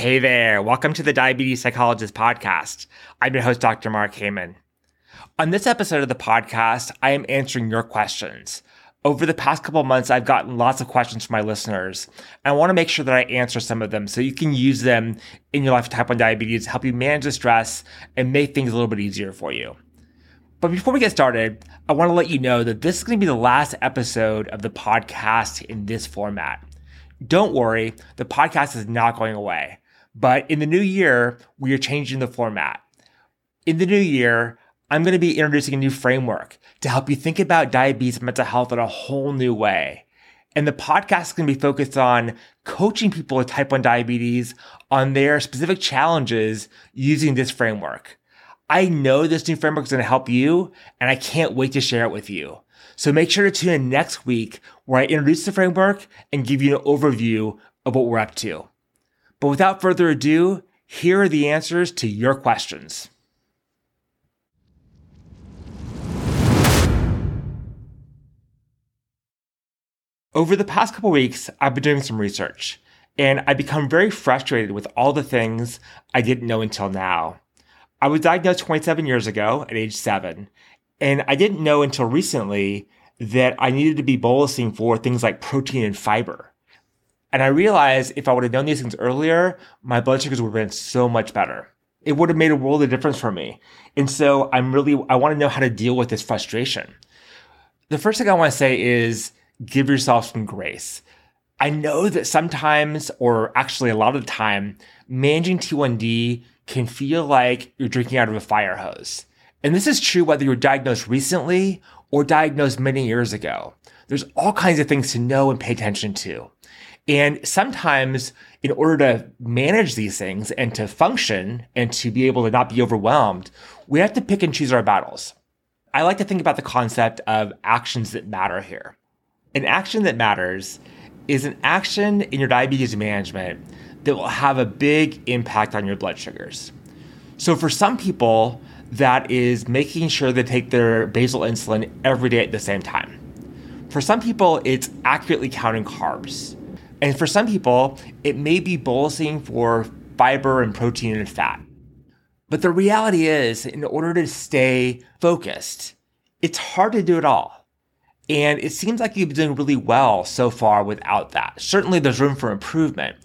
Hey there, welcome to the Diabetes Psychologist Podcast. I'm your host, Dr. Mark Heyman. On this episode of the podcast, I am answering your questions. Over the past couple months, I've gotten lots of questions from my listeners. I want to make sure that I answer some of them so you can use them in your life with type 1 diabetes, to help you manage the stress, and make things a little bit easier for you. But before we get started, I want to let you know that this is going to be the last episode of the podcast in this format. Don't worry, the podcast is not going away. But in the new year, we are changing the format. In the new year, I'm going to be introducing a new framework to help you think about diabetes and mental health in a whole new way. And the podcast is going to be focused on coaching people with type 1 diabetes on their specific challenges using this framework. I know this new framework is going to help you, and I can't wait to share it with you. So make sure to tune in next week where I introduce the framework and give you an overview of what we're up to. But without further ado, here are the answers to your questions. Over the past couple weeks, I've been doing some research, and I've become very frustrated with all the things I didn't know until now. I was diagnosed 27 years ago at age 7, and I didn't know until recently that I needed to be bolusing for things like protein and fiber. And I realized if I would have known these things earlier, my blood sugars would have been so much better. It would have made a world of difference for me. And so I'm really, I want to know how to deal with this frustration. The first thing I want to say is give yourself some grace. I know that sometimes, or actually a lot of the time, managing T1D can feel like you're drinking out of a fire hose. And this is true whether you were diagnosed recently or diagnosed many years ago. There's all kinds of things to know and pay attention to. And sometimes, in order to manage these things and to function and to be able to not be overwhelmed, we have to pick and choose our battles. I like to think about the concept of actions that matter here. An action that matters is an action in your diabetes management that will have a big impact on your blood sugars. So, for some people, that is making sure they take their basal insulin every day at the same time. For some people, it's accurately counting carbs. And for some people, it may be bolusing for fiber and protein and fat. But the reality is, in order to stay focused, it's hard to do it all. And it seems like you've been doing really well so far without that. Certainly, there's room for improvement.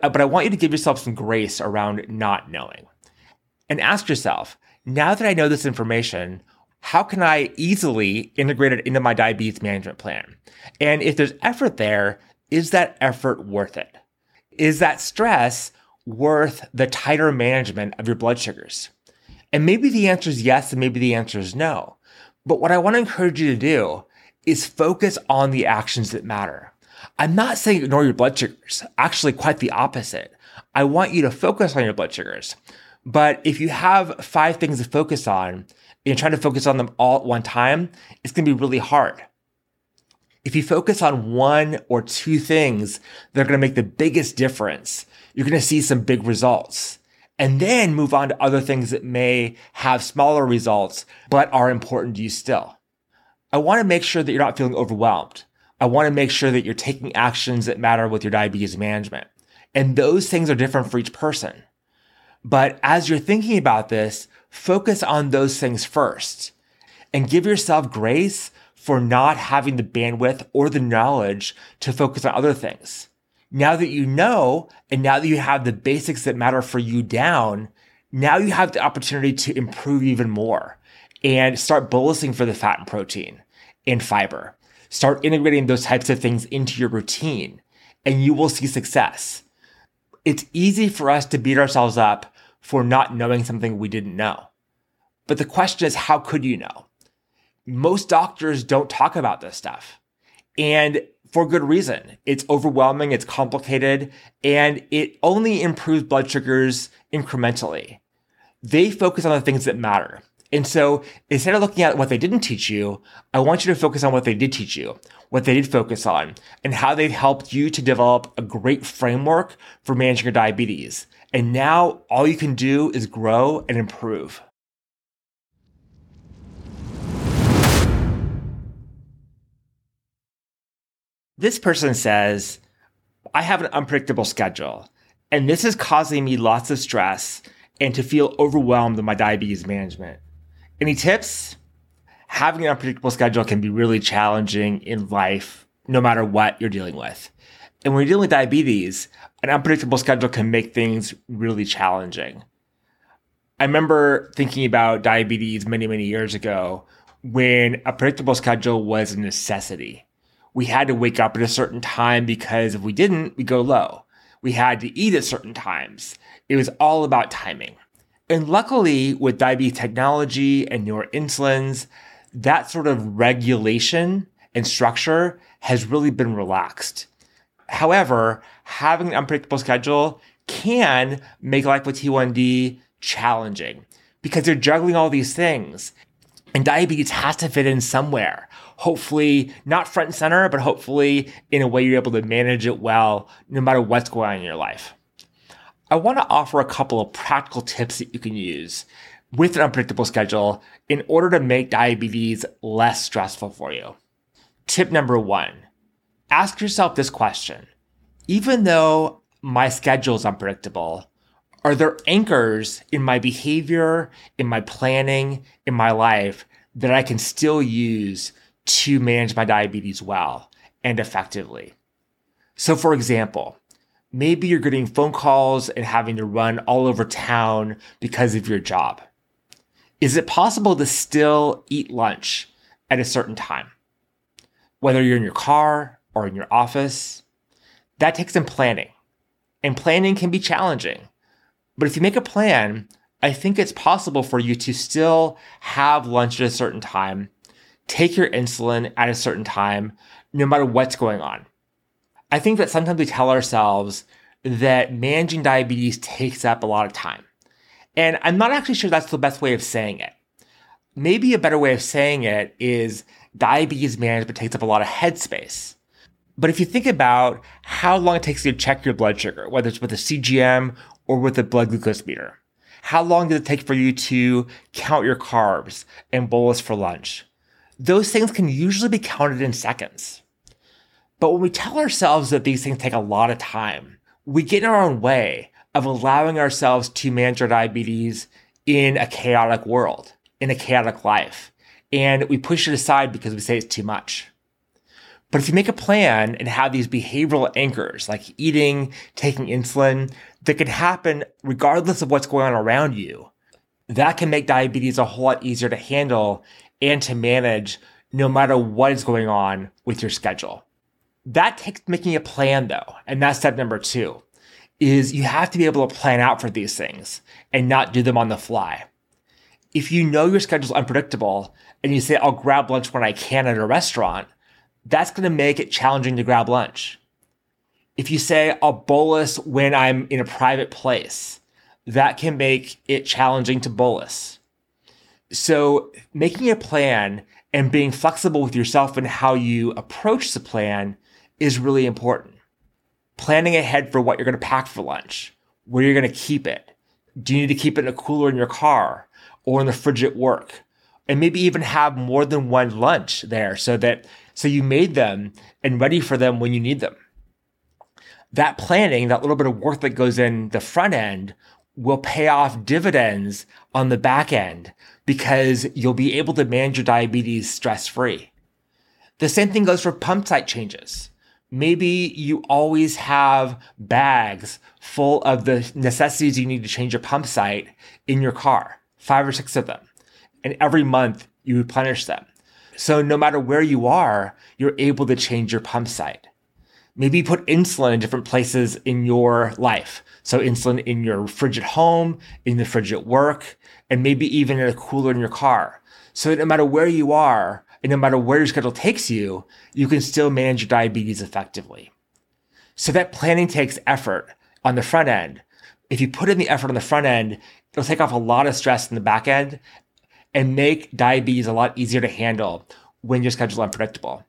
Uh, but I want you to give yourself some grace around not knowing. And ask yourself now that I know this information, how can I easily integrate it into my diabetes management plan? And if there's effort there, is that effort worth it? Is that stress worth the tighter management of your blood sugars? And maybe the answer is yes, and maybe the answer is no. But what I want to encourage you to do is focus on the actions that matter. I'm not saying ignore your blood sugars, actually, quite the opposite. I want you to focus on your blood sugars. But if you have five things to focus on and you're trying to focus on them all at one time, it's going to be really hard. If you focus on one or two things that are going to make the biggest difference, you're going to see some big results. And then move on to other things that may have smaller results, but are important to you still. I want to make sure that you're not feeling overwhelmed. I want to make sure that you're taking actions that matter with your diabetes management. And those things are different for each person. But as you're thinking about this, focus on those things first and give yourself grace for not having the bandwidth or the knowledge to focus on other things. Now that you know, and now that you have the basics that matter for you down, now you have the opportunity to improve even more and start bolusing for the fat and protein and fiber. Start integrating those types of things into your routine and you will see success. It's easy for us to beat ourselves up for not knowing something we didn't know. But the question is, how could you know? Most doctors don't talk about this stuff. And for good reason. It's overwhelming, it's complicated, and it only improves blood sugars incrementally. They focus on the things that matter. And so instead of looking at what they didn't teach you, I want you to focus on what they did teach you, what they did focus on, and how they've helped you to develop a great framework for managing your diabetes. And now all you can do is grow and improve. This person says, I have an unpredictable schedule, and this is causing me lots of stress and to feel overwhelmed with my diabetes management. Any tips? Having an unpredictable schedule can be really challenging in life, no matter what you're dealing with. And when you're dealing with diabetes, an unpredictable schedule can make things really challenging. I remember thinking about diabetes many, many years ago when a predictable schedule was a necessity. We had to wake up at a certain time because if we didn't, we go low. We had to eat at certain times. It was all about timing. And luckily, with diabetes technology and newer insulins, that sort of regulation and structure has really been relaxed. However, having an unpredictable schedule can make life with T1D challenging because you're juggling all these things. And diabetes has to fit in somewhere. Hopefully, not front and center, but hopefully in a way you're able to manage it well no matter what's going on in your life. I want to offer a couple of practical tips that you can use with an unpredictable schedule in order to make diabetes less stressful for you. Tip number one ask yourself this question Even though my schedule is unpredictable, are there anchors in my behavior, in my planning, in my life that I can still use to manage my diabetes well and effectively? So, for example, maybe you're getting phone calls and having to run all over town because of your job. Is it possible to still eat lunch at a certain time? Whether you're in your car or in your office, that takes some planning. And planning can be challenging. But if you make a plan, I think it's possible for you to still have lunch at a certain time, take your insulin at a certain time, no matter what's going on. I think that sometimes we tell ourselves that managing diabetes takes up a lot of time. And I'm not actually sure that's the best way of saying it. Maybe a better way of saying it is diabetes management takes up a lot of headspace. But if you think about how long it takes you to check your blood sugar, whether it's with a CGM or with a blood glucose meter, how long does it take for you to count your carbs and bolus for lunch? Those things can usually be counted in seconds. But when we tell ourselves that these things take a lot of time, we get in our own way of allowing ourselves to manage our diabetes in a chaotic world, in a chaotic life. And we push it aside because we say it's too much. But if you make a plan and have these behavioral anchors like eating, taking insulin that can happen regardless of what's going on around you, that can make diabetes a whole lot easier to handle and to manage no matter what is going on with your schedule. That takes making a plan though. And that's step number two is you have to be able to plan out for these things and not do them on the fly. If you know your schedule is unpredictable and you say, I'll grab lunch when I can at a restaurant, that's going to make it challenging to grab lunch. If you say, I'll bolus when I'm in a private place, that can make it challenging to bolus. So making a plan and being flexible with yourself and how you approach the plan is really important. Planning ahead for what you're going to pack for lunch, where you're going to keep it. Do you need to keep it in a cooler in your car or in the fridge at work? And maybe even have more than one lunch there so that so you made them and ready for them when you need them. That planning, that little bit of work that goes in the front end will pay off dividends on the back end because you'll be able to manage your diabetes stress free. The same thing goes for pump site changes. Maybe you always have bags full of the necessities you need to change your pump site in your car, five or six of them. And every month you replenish them. So no matter where you are, you're able to change your pump site. Maybe put insulin in different places in your life. So insulin in your fridge at home, in the fridge at work, and maybe even in a cooler in your car. So no matter where you are, And no matter where your schedule takes you, you can still manage your diabetes effectively. So that planning takes effort on the front end. If you put in the effort on the front end, it'll take off a lot of stress in the back end and make diabetes a lot easier to handle when your schedule is unpredictable.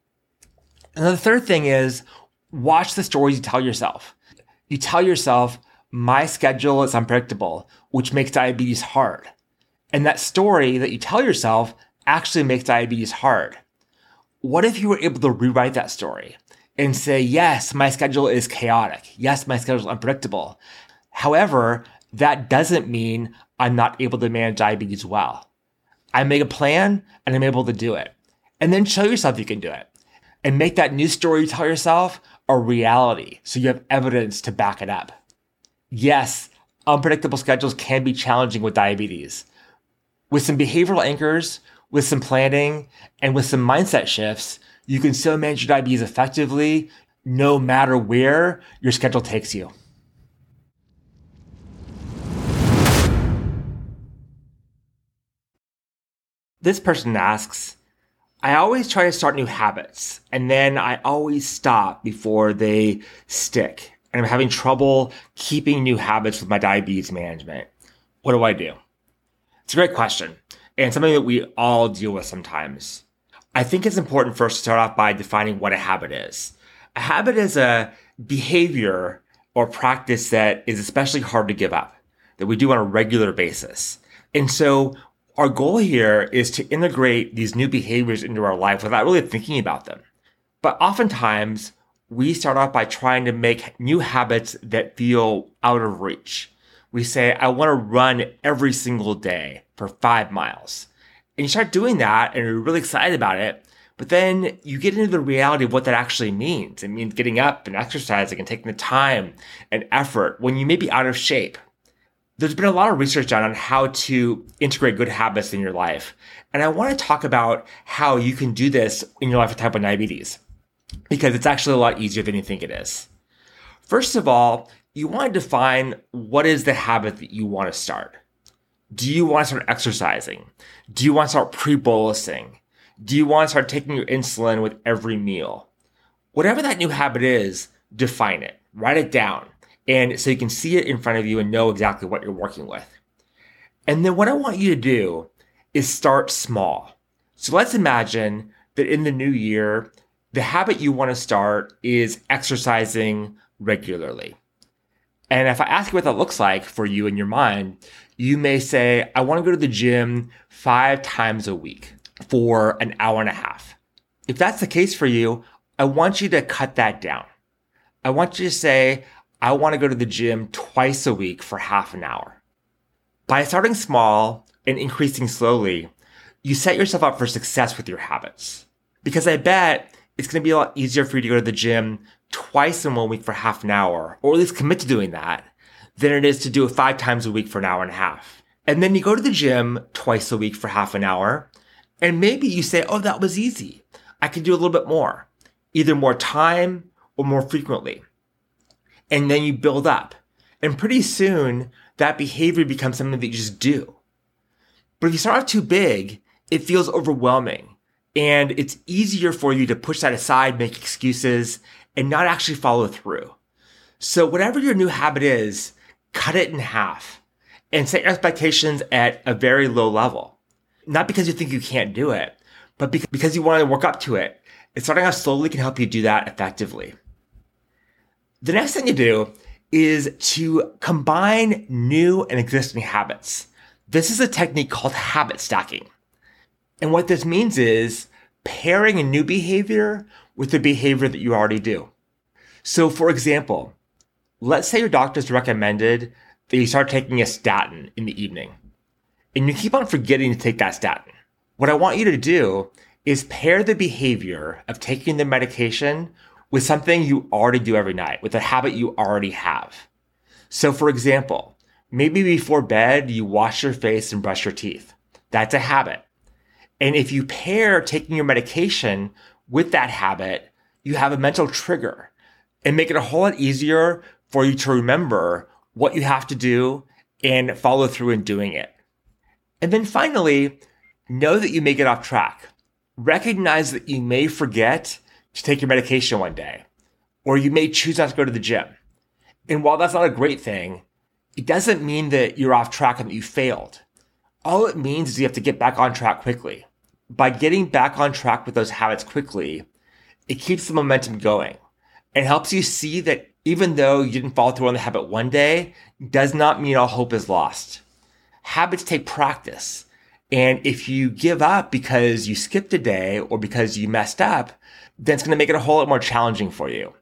And the third thing is watch the stories you tell yourself. You tell yourself, my schedule is unpredictable, which makes diabetes hard. And that story that you tell yourself actually makes diabetes hard. What if you were able to rewrite that story and say, yes, my schedule is chaotic. Yes, my schedule is unpredictable. However, that doesn't mean I'm not able to manage diabetes well. I make a plan and I'm able to do it. And then show yourself you can do it and make that new story you tell yourself a reality so you have evidence to back it up. Yes, unpredictable schedules can be challenging with diabetes. With some behavioral anchors, with some planning, and with some mindset shifts, you can still manage your diabetes effectively no matter where your schedule takes you. This person asks, I always try to start new habits and then I always stop before they stick. And I'm having trouble keeping new habits with my diabetes management. What do I do? It's a great question and something that we all deal with sometimes. I think it's important first to start off by defining what a habit is. A habit is a behavior or practice that is especially hard to give up, that we do on a regular basis. And so our goal here is to integrate these new behaviors into our life without really thinking about them. But oftentimes, we start off by trying to make new habits that feel out of reach. We say, I want to run every single day for five miles. And you start doing that and you're really excited about it. But then you get into the reality of what that actually means. It means getting up and exercising and taking the time and effort when you may be out of shape there's been a lot of research done on how to integrate good habits in your life. And I want to talk about how you can do this in your life with type 1 diabetes because it's actually a lot easier than you think it is. First of all, you want to define what is the habit that you want to start. Do you want to start exercising? Do you want to start pre bolusing? Do you want to start taking your insulin with every meal? Whatever that new habit is, define it, write it down. And so you can see it in front of you and know exactly what you're working with. And then what I want you to do is start small. So let's imagine that in the new year, the habit you want to start is exercising regularly. And if I ask you what that looks like for you in your mind, you may say, I want to go to the gym five times a week for an hour and a half. If that's the case for you, I want you to cut that down. I want you to say, I want to go to the gym twice a week for half an hour. By starting small and increasing slowly, you set yourself up for success with your habits. Because I bet it's going to be a lot easier for you to go to the gym twice in one week for half an hour, or at least commit to doing that, than it is to do it five times a week for an hour and a half. And then you go to the gym twice a week for half an hour, and maybe you say, oh, that was easy. I can do a little bit more, either more time or more frequently and then you build up. And pretty soon that behavior becomes something that you just do. But if you start off too big, it feels overwhelming and it's easier for you to push that aside, make excuses and not actually follow through. So whatever your new habit is, cut it in half and set your expectations at a very low level. Not because you think you can't do it, but because you want to work up to it. And starting off slowly can help you do that effectively. The next thing you do is to combine new and existing habits. This is a technique called habit stacking. And what this means is pairing a new behavior with the behavior that you already do. So, for example, let's say your doctor's recommended that you start taking a statin in the evening, and you keep on forgetting to take that statin. What I want you to do is pair the behavior of taking the medication with something you already do every night, with a habit you already have. So, for example, maybe before bed, you wash your face and brush your teeth. That's a habit. And if you pair taking your medication with that habit, you have a mental trigger and make it a whole lot easier for you to remember what you have to do and follow through in doing it. And then finally, know that you may get off track. Recognize that you may forget to take your medication one day, or you may choose not to go to the gym. And while that's not a great thing, it doesn't mean that you're off track and that you failed. All it means is you have to get back on track quickly. By getting back on track with those habits quickly, it keeps the momentum going and helps you see that even though you didn't follow through on the habit one day, does not mean all hope is lost. Habits take practice. And if you give up because you skipped a day or because you messed up, then it's going to make it a whole lot more challenging for you.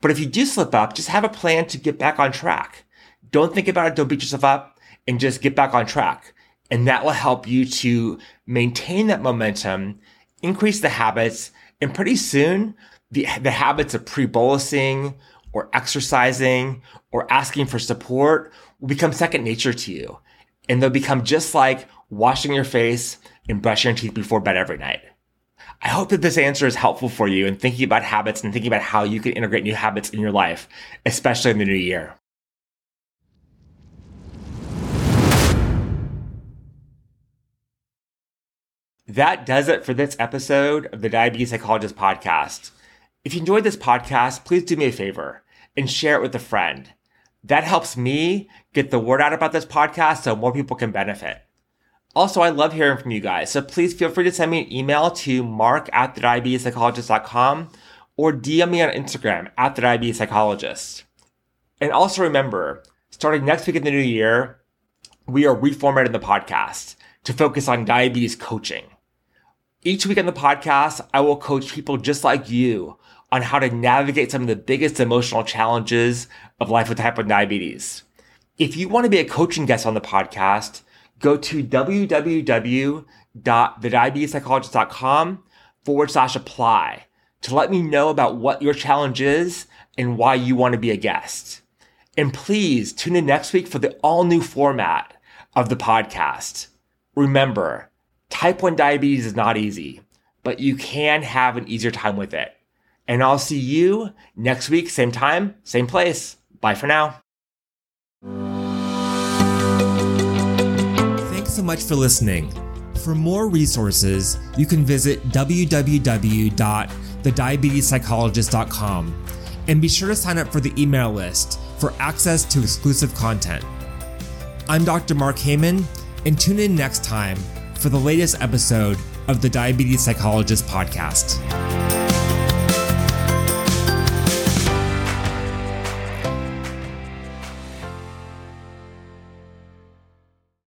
But if you do slip up, just have a plan to get back on track. Don't think about it. Don't beat yourself up and just get back on track. And that will help you to maintain that momentum, increase the habits, and pretty soon the, the habits of pre-bolusing or exercising or asking for support will become second nature to you. And they'll become just like washing your face and brushing your teeth before bed every night. I hope that this answer is helpful for you in thinking about habits and thinking about how you can integrate new habits in your life, especially in the new year. That does it for this episode of the Diabetes Psychologist Podcast. If you enjoyed this podcast, please do me a favor and share it with a friend. That helps me get the word out about this podcast so more people can benefit. Also, I love hearing from you guys, so please feel free to send me an email to mark at thediabetespsychologist.com or DM me on Instagram at the diabetes psychologist. And also remember, starting next week in the new year, we are reformatting the podcast to focus on diabetes coaching. Each week on the podcast, I will coach people just like you on how to navigate some of the biggest emotional challenges of life with type 1 diabetes. If you want to be a coaching guest on the podcast, go to www.thediabetespsychologist.com forward slash apply to let me know about what your challenge is and why you want to be a guest. And please tune in next week for the all new format of the podcast. Remember, type 1 diabetes is not easy, but you can have an easier time with it. And I'll see you next week, same time, same place. Bye for now. So much for listening. For more resources, you can visit www.thediabetespsychologist.com and be sure to sign up for the email list for access to exclusive content. I'm Dr. Mark Heyman, and tune in next time for the latest episode of the Diabetes Psychologist Podcast.